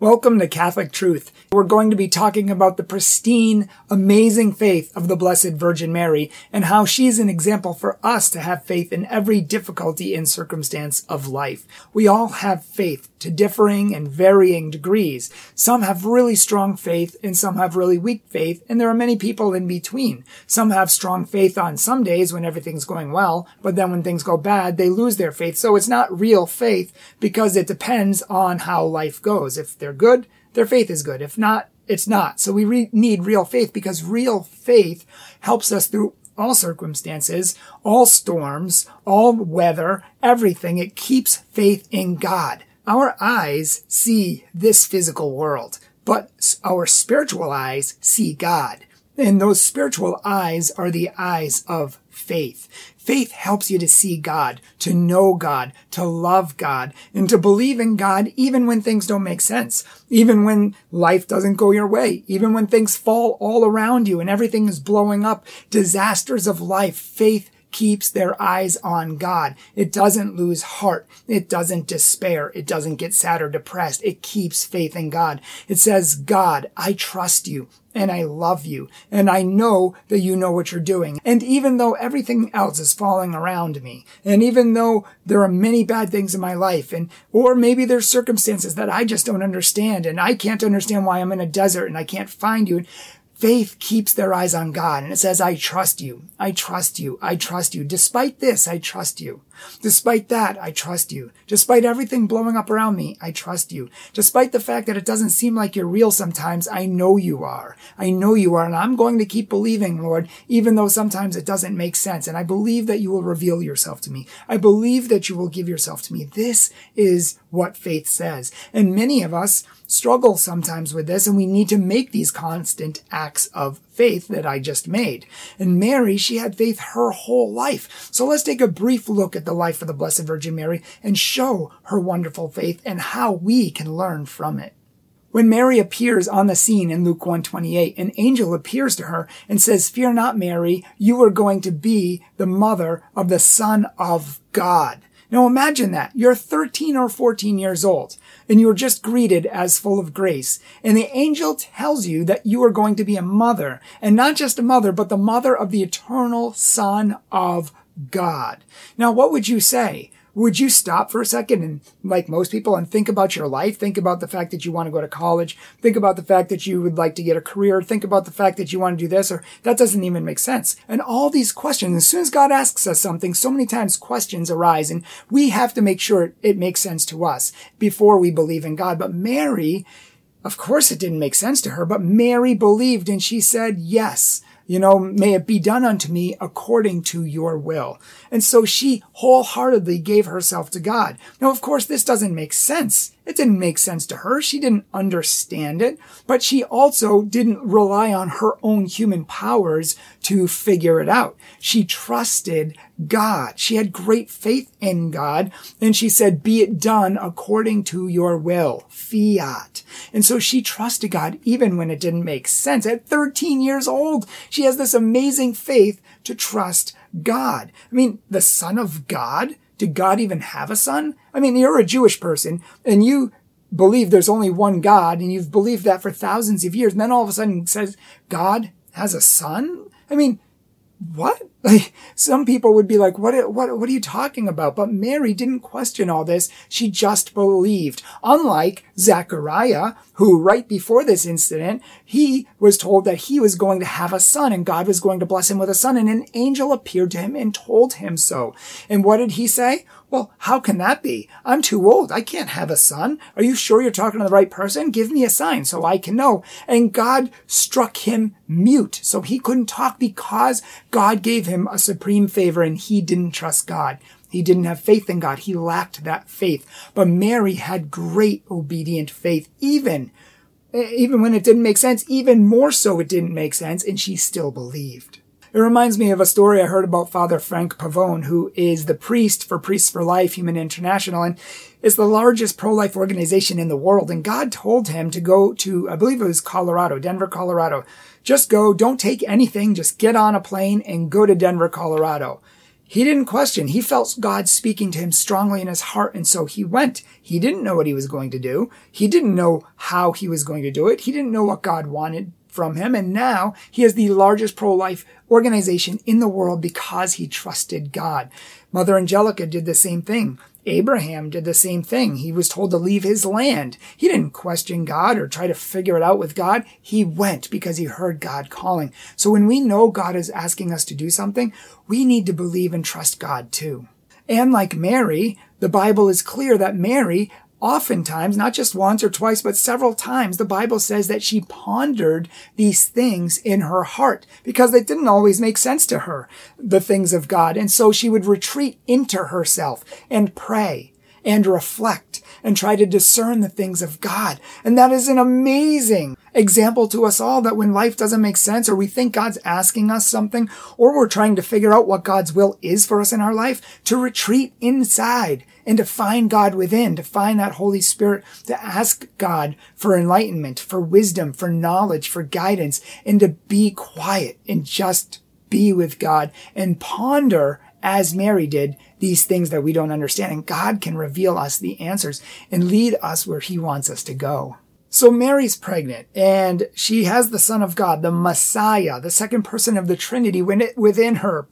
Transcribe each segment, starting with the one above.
Welcome to Catholic Truth. We're going to be talking about the pristine, amazing faith of the Blessed Virgin Mary and how she's an example for us to have faith in every difficulty and circumstance of life. We all have faith to differing and varying degrees. Some have really strong faith and some have really weak faith, and there are many people in between. Some have strong faith on some days when everything's going well, but then when things go bad, they lose their faith. So it's not real faith because it depends on how life goes. If they're good, their faith is good. If not, it's not. So we re- need real faith because real faith helps us through all circumstances, all storms, all weather, everything. It keeps faith in God. Our eyes see this physical world, but our spiritual eyes see God. And those spiritual eyes are the eyes of faith. Faith helps you to see God, to know God, to love God, and to believe in God even when things don't make sense, even when life doesn't go your way, even when things fall all around you and everything is blowing up, disasters of life. Faith keeps their eyes on God. It doesn't lose heart. It doesn't despair. It doesn't get sad or depressed. It keeps faith in God. It says, God, I trust you and I love you and I know that you know what you're doing. And even though everything else is falling around me and even though there are many bad things in my life and, or maybe there's circumstances that I just don't understand and I can't understand why I'm in a desert and I can't find you. Faith keeps their eyes on God and it says, I trust you. I trust you. I trust you. Despite this, I trust you. Despite that, I trust you. Despite everything blowing up around me, I trust you. Despite the fact that it doesn't seem like you're real sometimes, I know you are. I know you are and I'm going to keep believing, Lord, even though sometimes it doesn't make sense. And I believe that you will reveal yourself to me. I believe that you will give yourself to me. This is what faith says. And many of us struggle sometimes with this and we need to make these constant acts of faith that I just made. And Mary, she had faith her whole life. So let's take a brief look at the life of the Blessed Virgin Mary and show her wonderful faith and how we can learn from it. When Mary appears on the scene in Luke 128, an angel appears to her and says, Fear not, Mary, you are going to be the mother of the Son of God. Now imagine that. You're 13 or 14 years old and you're just greeted as full of grace. And the angel tells you that you are going to be a mother and not just a mother, but the mother of the eternal son of God. Now, what would you say? Would you stop for a second and like most people and think about your life? Think about the fact that you want to go to college. Think about the fact that you would like to get a career. Think about the fact that you want to do this or that doesn't even make sense. And all these questions as soon as god asks us something so many times questions arise and we have to make sure it makes sense to us before we believe in god. But mary of course it didn't make sense to her but mary believed and she said yes you know, may it be done unto me according to your will. And so she wholeheartedly gave herself to God. Now, of course, this doesn't make sense. It didn't make sense to her. She didn't understand it, but she also didn't rely on her own human powers to figure it out. She trusted God. She had great faith in God and she said, be it done according to your will. Fiat. And so she trusted God even when it didn't make sense. At 13 years old, she has this amazing faith to trust God. I mean, the son of God did God even have a son? I mean, you're a Jewish person and you believe there's only one God and you've believed that for thousands of years. And then all of a sudden it says God has a son? I mean, what? Like, some people would be like, what, what, what are you talking about? But Mary didn't question all this. She just believed. Unlike Zechariah, who right before this incident, he was told that he was going to have a son and God was going to bless him with a son. And an angel appeared to him and told him so. And what did he say? Well, how can that be? I'm too old. I can't have a son. Are you sure you're talking to the right person? Give me a sign so I can know. And God struck him mute. So he couldn't talk because God gave him a supreme favor and he didn't trust God. He didn't have faith in God. He lacked that faith. But Mary had great obedient faith, even, even when it didn't make sense, even more so it didn't make sense, and she still believed. It reminds me of a story I heard about Father Frank Pavone, who is the priest for Priests for Life Human International and is the largest pro-life organization in the world. And God told him to go to, I believe it was Colorado, Denver, Colorado. Just go, don't take anything, just get on a plane and go to Denver, Colorado. He didn't question. He felt God speaking to him strongly in his heart. And so he went. He didn't know what he was going to do. He didn't know how he was going to do it. He didn't know what God wanted from him. And now he is the largest pro-life organization in the world because he trusted God. Mother Angelica did the same thing. Abraham did the same thing. He was told to leave his land. He didn't question God or try to figure it out with God. He went because he heard God calling. So when we know God is asking us to do something, we need to believe and trust God too. And like Mary, the Bible is clear that Mary oftentimes, not just once or twice, but several times, the Bible says that she pondered these things in her heart because they didn't always make sense to her, the things of God. And so she would retreat into herself and pray and reflect and try to discern the things of God. And that is an amazing example to us all that when life doesn't make sense or we think God's asking us something or we're trying to figure out what God's will is for us in our life, to retreat inside and to find God within, to find that Holy Spirit, to ask God for enlightenment, for wisdom, for knowledge, for guidance, and to be quiet and just be with God and ponder as Mary did these things that we don't understand. And God can reveal us the answers and lead us where he wants us to go. So Mary's pregnant and she has the son of God, the Messiah, the second person of the Trinity within her.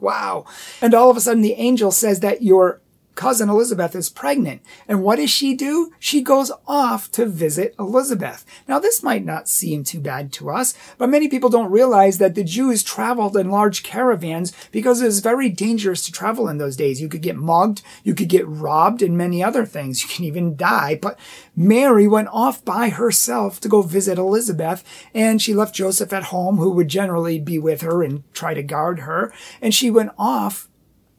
Wow. And all of a sudden the angel says that your cousin Elizabeth is pregnant. And what does she do? She goes off to visit Elizabeth. Now, this might not seem too bad to us, but many people don't realize that the Jews traveled in large caravans because it was very dangerous to travel in those days. You could get mugged, you could get robbed, and many other things. You can even die. But Mary went off by herself to go visit Elizabeth, and she left Joseph at home, who would generally be with her and try to guard her. And she went off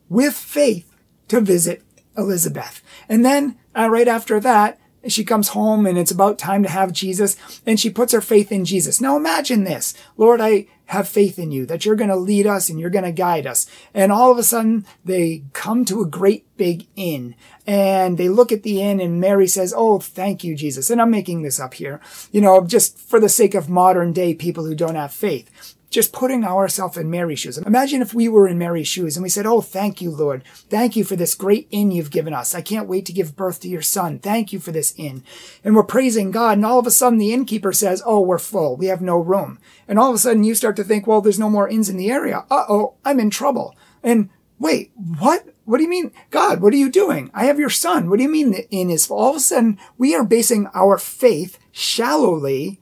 with faith to visit Elizabeth. And then uh, right after that, she comes home and it's about time to have Jesus and she puts her faith in Jesus. Now imagine this. Lord, I have faith in you that you're going to lead us and you're going to guide us. And all of a sudden they come to a great big inn and they look at the inn and Mary says, Oh, thank you, Jesus. And I'm making this up here, you know, just for the sake of modern day people who don't have faith just putting ourselves in Mary's shoes. Imagine if we were in Mary's shoes and we said, Oh, thank you, Lord. Thank you for this great inn you've given us. I can't wait to give birth to your son. Thank you for this inn. And we're praising God. And all of a sudden the innkeeper says, Oh, we're full. We have no room. And all of a sudden you start to think, well, there's no more inns in the area. Uh oh, I'm in trouble. And wait, what? What do you mean? God, what are you doing? I have your son. What do you mean the inn is full? All of a sudden we are basing our faith shallowly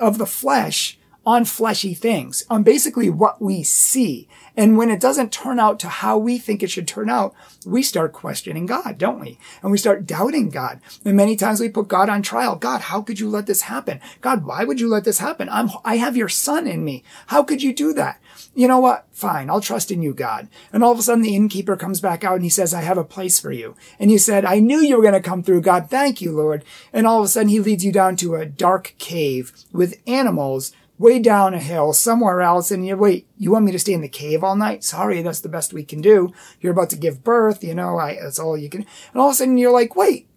of the flesh on fleshy things, on basically what we see. And when it doesn't turn out to how we think it should turn out, we start questioning God, don't we? And we start doubting God. And many times we put God on trial. God, how could you let this happen? God, why would you let this happen? I'm, I have your son in me. How could you do that? You know what? Fine. I'll trust in you, God. And all of a sudden the innkeeper comes back out and he says, I have a place for you. And you said, I knew you were going to come through, God. Thank you, Lord. And all of a sudden he leads you down to a dark cave with animals way down a hill somewhere else and you wait, you want me to stay in the cave all night? Sorry, that's the best we can do. You're about to give birth, you know, I, that's all you can. And all of a sudden you're like, wait,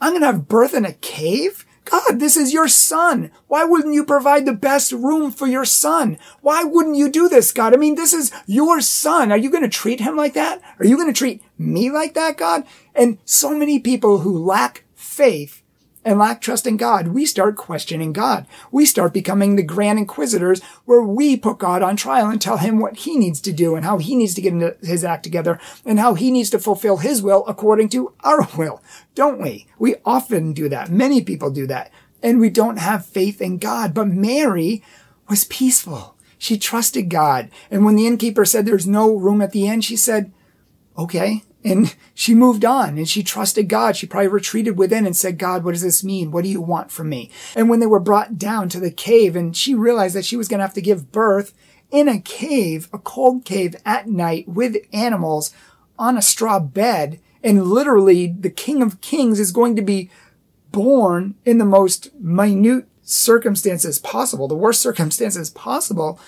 I'm going to have birth in a cave? God, this is your son. Why wouldn't you provide the best room for your son? Why wouldn't you do this, God? I mean, this is your son. Are you going to treat him like that? Are you going to treat me like that, God? And so many people who lack faith and lack trust in God, we start questioning God. We start becoming the grand inquisitors where we put God on trial and tell him what he needs to do and how he needs to get his act together and how he needs to fulfill his will according to our will. Don't we? We often do that. Many people do that. And we don't have faith in God. But Mary was peaceful. She trusted God. And when the innkeeper said there's no room at the inn, she said, okay, and she moved on and she trusted God. She probably retreated within and said, God, what does this mean? What do you want from me? And when they were brought down to the cave and she realized that she was going to have to give birth in a cave, a cold cave at night with animals on a straw bed. And literally the King of Kings is going to be born in the most minute circumstances possible, the worst circumstances possible.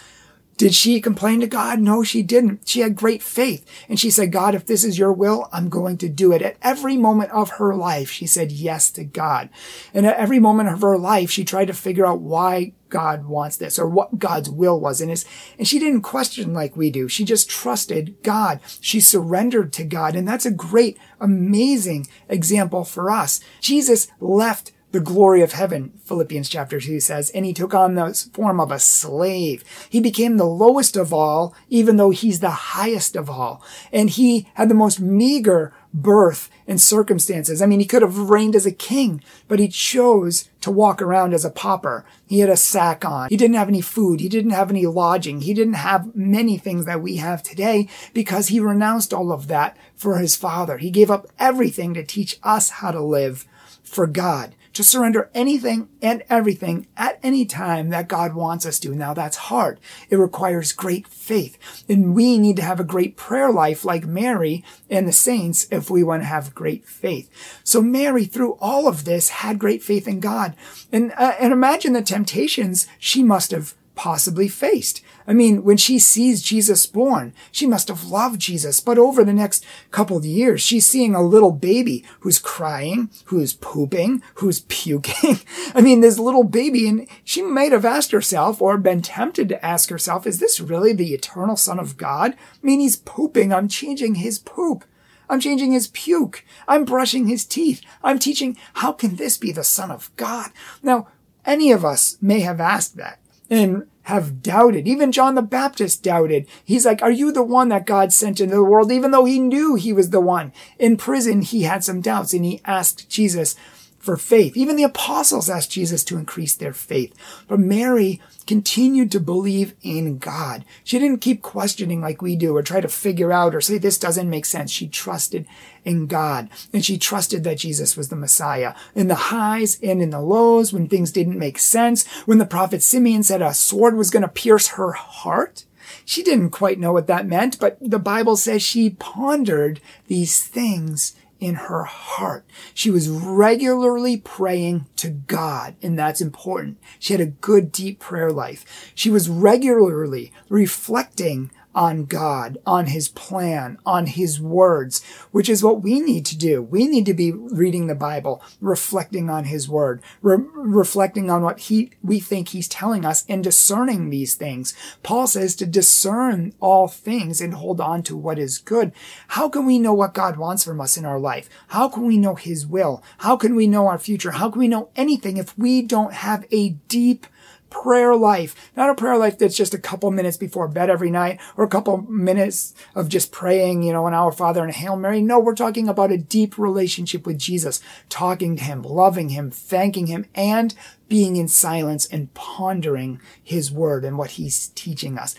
Did she complain to God? No, she didn't. She had great faith. And she said, God, if this is your will, I'm going to do it. At every moment of her life, she said yes to God. And at every moment of her life, she tried to figure out why God wants this or what God's will was. And, and she didn't question like we do. She just trusted God. She surrendered to God. And that's a great, amazing example for us. Jesus left the glory of heaven, Philippians chapter 2 says, and he took on the form of a slave. He became the lowest of all, even though he's the highest of all. And he had the most meager birth and circumstances. I mean, he could have reigned as a king, but he chose to walk around as a pauper. He had a sack on. He didn't have any food. He didn't have any lodging. He didn't have many things that we have today because he renounced all of that for his father. He gave up everything to teach us how to live for God to surrender anything and everything at any time that God wants us to. Now that's hard. It requires great faith. And we need to have a great prayer life like Mary and the saints if we want to have great faith. So Mary, through all of this, had great faith in God. And, uh, and imagine the temptations she must have possibly faced. I mean, when she sees Jesus born, she must have loved Jesus. But over the next couple of years, she's seeing a little baby who's crying, who's pooping, who's puking. I mean, this little baby, and she might have asked herself or been tempted to ask herself, is this really the eternal son of God? I mean, he's pooping. I'm changing his poop. I'm changing his puke. I'm brushing his teeth. I'm teaching, how can this be the son of God? Now, any of us may have asked that. And have doubted. Even John the Baptist doubted. He's like, are you the one that God sent into the world? Even though he knew he was the one. In prison, he had some doubts and he asked Jesus, for faith. Even the apostles asked Jesus to increase their faith. But Mary continued to believe in God. She didn't keep questioning like we do or try to figure out or say this doesn't make sense. She trusted in God and she trusted that Jesus was the Messiah. In the highs and in the lows, when things didn't make sense, when the prophet Simeon said a sword was going to pierce her heart, she didn't quite know what that meant, but the Bible says she pondered these things in her heart. She was regularly praying to God, and that's important. She had a good, deep prayer life. She was regularly reflecting on God, on His plan, on His words, which is what we need to do. We need to be reading the Bible, reflecting on His word, re- reflecting on what He, we think He's telling us and discerning these things. Paul says to discern all things and hold on to what is good. How can we know what God wants from us in our life? How can we know His will? How can we know our future? How can we know anything if we don't have a deep prayer life, not a prayer life that's just a couple minutes before bed every night or a couple minutes of just praying, you know, an Our Father and a Hail Mary. No, we're talking about a deep relationship with Jesus, talking to him, loving him, thanking him, and being in silence and pondering his word and what he's teaching us.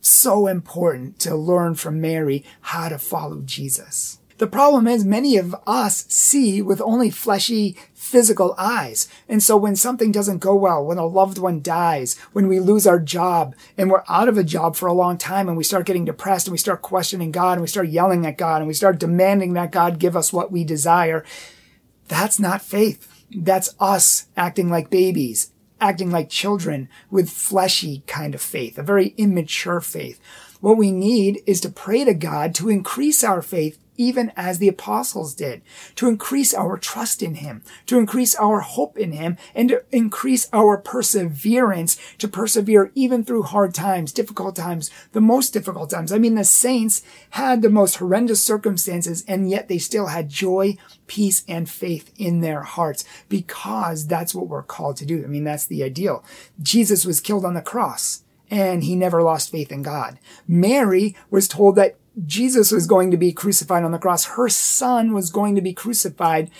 So important to learn from Mary how to follow Jesus. The problem is many of us see with only fleshy physical eyes. And so when something doesn't go well, when a loved one dies, when we lose our job and we're out of a job for a long time and we start getting depressed and we start questioning God and we start yelling at God and we start demanding that God give us what we desire, that's not faith. That's us acting like babies, acting like children with fleshy kind of faith, a very immature faith. What we need is to pray to God to increase our faith even as the apostles did, to increase our trust in Him, to increase our hope in Him, and to increase our perseverance to persevere even through hard times, difficult times, the most difficult times. I mean, the saints had the most horrendous circumstances, and yet they still had joy, peace, and faith in their hearts because that's what we're called to do. I mean, that's the ideal. Jesus was killed on the cross and he never lost faith in God. Mary was told that Jesus was going to be crucified on the cross. Her son was going to be crucified.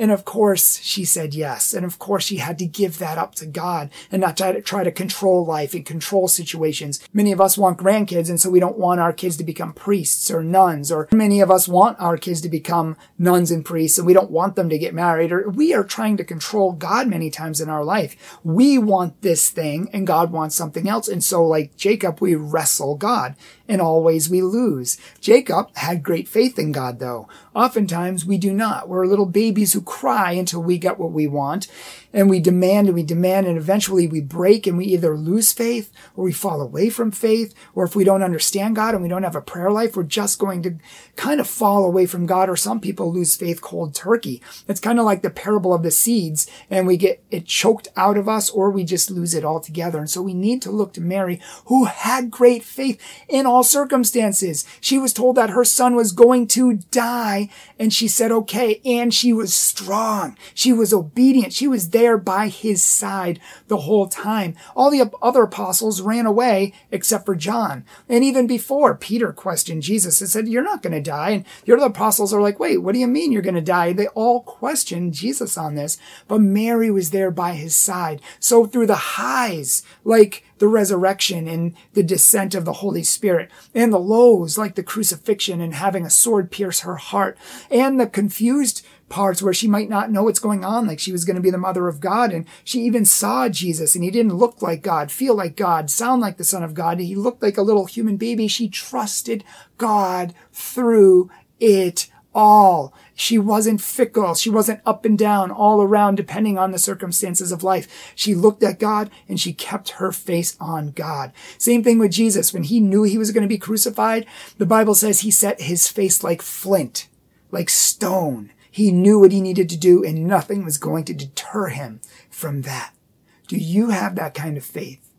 And of course, she said yes. And of course, she had to give that up to God and not try to, try to control life and control situations. Many of us want grandkids, and so we don't want our kids to become priests or nuns, or many of us want our kids to become nuns and priests, and we don't want them to get married, or we are trying to control God many times in our life. We want this thing, and God wants something else. And so, like Jacob, we wrestle God and always we lose. Jacob had great faith in God, though. Oftentimes we do not. We're little babies who cry until we get what we want and we demand and we demand and eventually we break and we either lose faith or we fall away from faith or if we don't understand God and we don't have a prayer life, we're just going to kind of fall away from God or some people lose faith cold turkey. It's kind of like the parable of the seeds and we get it choked out of us or we just lose it altogether. And so we need to look to Mary who had great faith in all circumstances. She was told that her son was going to die and she said, okay. And she was strong. She was obedient. She was there by his side the whole time. All the other apostles ran away except for John. And even before, Peter questioned Jesus and said, You're not going to die. And the other apostles are like, Wait, what do you mean you're going to die? They all questioned Jesus on this. But Mary was there by his side. So through the highs, like the resurrection and the descent of the Holy Spirit, and the lows like the crucifixion and having a sword pierce her heart, and the confused parts where she might not know what's going on, like she was going to be the mother of God, and she even saw Jesus, and he didn't look like God, feel like God, sound like the Son of God. He looked like a little human baby. She trusted God through it all. She wasn't fickle. She wasn't up and down all around depending on the circumstances of life. She looked at God and she kept her face on God. Same thing with Jesus. When he knew he was going to be crucified, the Bible says he set his face like flint, like stone. He knew what he needed to do and nothing was going to deter him from that. Do you have that kind of faith?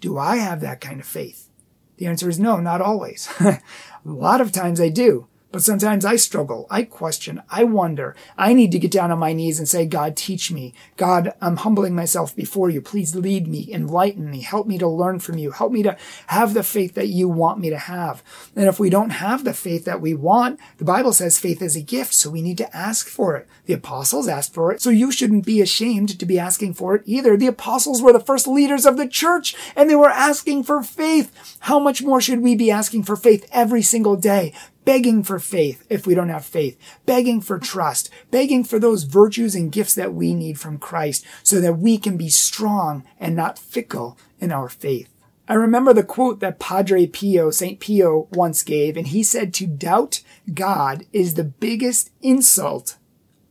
Do I have that kind of faith? The answer is no, not always. a lot of times I do. But sometimes I struggle. I question. I wonder. I need to get down on my knees and say, God, teach me. God, I'm humbling myself before you. Please lead me, enlighten me, help me to learn from you. Help me to have the faith that you want me to have. And if we don't have the faith that we want, the Bible says faith is a gift. So we need to ask for it. The apostles asked for it. So you shouldn't be ashamed to be asking for it either. The apostles were the first leaders of the church and they were asking for faith. How much more should we be asking for faith every single day? Begging for faith if we don't have faith, begging for trust, begging for those virtues and gifts that we need from Christ so that we can be strong and not fickle in our faith. I remember the quote that Padre Pio, St. Pio once gave, and he said to doubt God is the biggest insult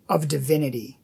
of divinity.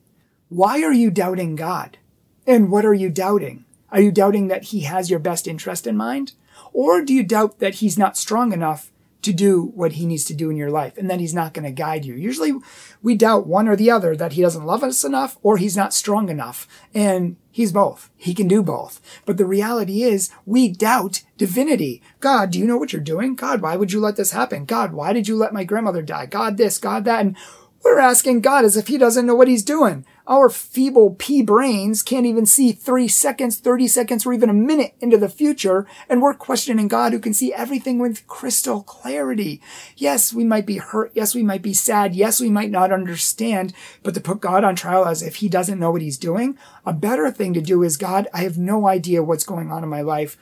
Why are you doubting God? And what are you doubting? Are you doubting that he has your best interest in mind? Or do you doubt that he's not strong enough to do what he needs to do in your life and then he's not going to guide you. Usually we doubt one or the other that he doesn't love us enough or he's not strong enough. And he's both. He can do both. But the reality is we doubt divinity. God, do you know what you're doing? God, why would you let this happen? God, why did you let my grandmother die? God this, God that. And we're asking God as if he doesn't know what he's doing. Our feeble pea brains can't even see three seconds, 30 seconds, or even a minute into the future. And we're questioning God who can see everything with crystal clarity. Yes, we might be hurt. Yes, we might be sad. Yes, we might not understand, but to put God on trial as if he doesn't know what he's doing, a better thing to do is God, I have no idea what's going on in my life.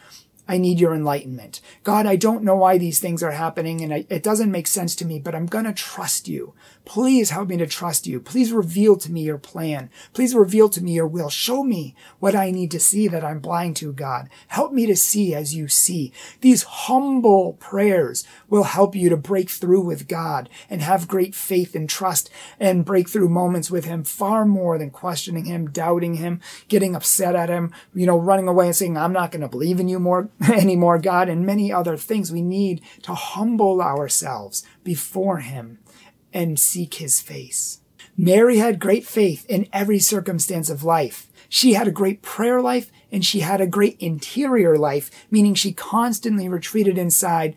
I need your enlightenment. God, I don't know why these things are happening and I, it doesn't make sense to me, but I'm going to trust you. Please help me to trust you. Please reveal to me your plan. Please reveal to me your will. Show me what I need to see that I'm blind to, God. Help me to see as you see. These humble prayers will help you to break through with God and have great faith and trust and break through moments with him far more than questioning him, doubting him, getting upset at him, you know, running away and saying, I'm not going to believe in you more anymore, God, and many other things. We need to humble ourselves before him and seek his face. Mary had great faith in every circumstance of life. She had a great prayer life and she had a great interior life, meaning she constantly retreated inside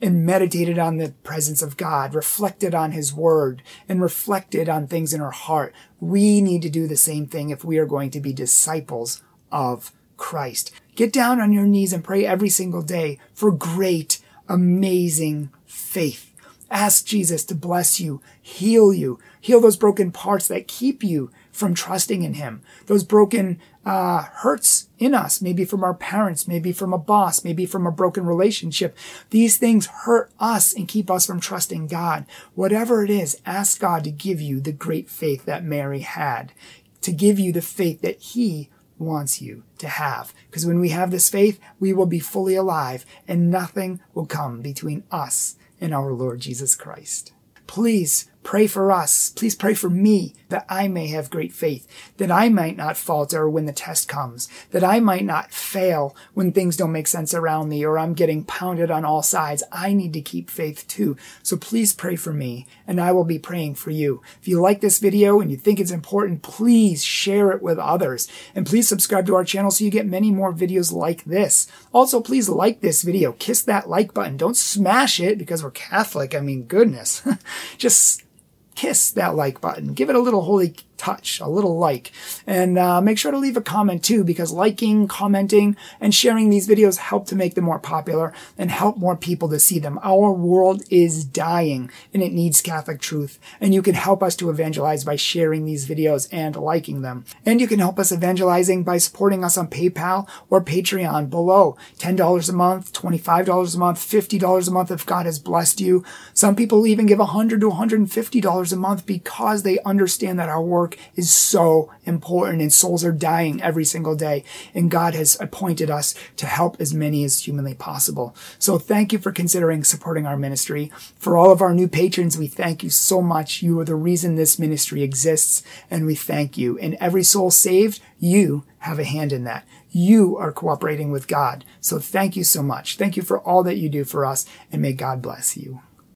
and meditated on the presence of God, reflected on his word, and reflected on things in her heart. We need to do the same thing if we are going to be disciples of Christ. Get down on your knees and pray every single day for great, amazing faith. Ask Jesus to bless you, heal you, heal those broken parts that keep you from trusting in Him. Those broken uh, hurts in us, maybe from our parents, maybe from a boss, maybe from a broken relationship. These things hurt us and keep us from trusting God. Whatever it is, ask God to give you the great faith that Mary had, to give you the faith that He wants you to have. Because when we have this faith, we will be fully alive and nothing will come between us and our Lord Jesus Christ. Please Pray for us. Please pray for me that I may have great faith, that I might not falter when the test comes, that I might not fail when things don't make sense around me or I'm getting pounded on all sides. I need to keep faith too. So please pray for me and I will be praying for you. If you like this video and you think it's important, please share it with others and please subscribe to our channel so you get many more videos like this. Also, please like this video. Kiss that like button. Don't smash it because we're Catholic. I mean, goodness. Just kiss that like button. Give it a little holy touch, a little like. And uh, make sure to leave a comment too, because liking, commenting, and sharing these videos help to make them more popular and help more people to see them. Our world is dying and it needs Catholic truth. And you can help us to evangelize by sharing these videos and liking them. And you can help us evangelizing by supporting us on PayPal or Patreon below. $10 a month, $25 a month, $50 a month if God has blessed you. Some people even give 100 to $150 a month because they understand that our work work is so important and souls are dying every single day. And God has appointed us to help as many as humanly possible. So thank you for considering supporting our ministry. For all of our new patrons, we thank you so much. You are the reason this ministry exists and we thank you. And every soul saved, you have a hand in that. You are cooperating with God. So thank you so much. Thank you for all that you do for us and may God bless you.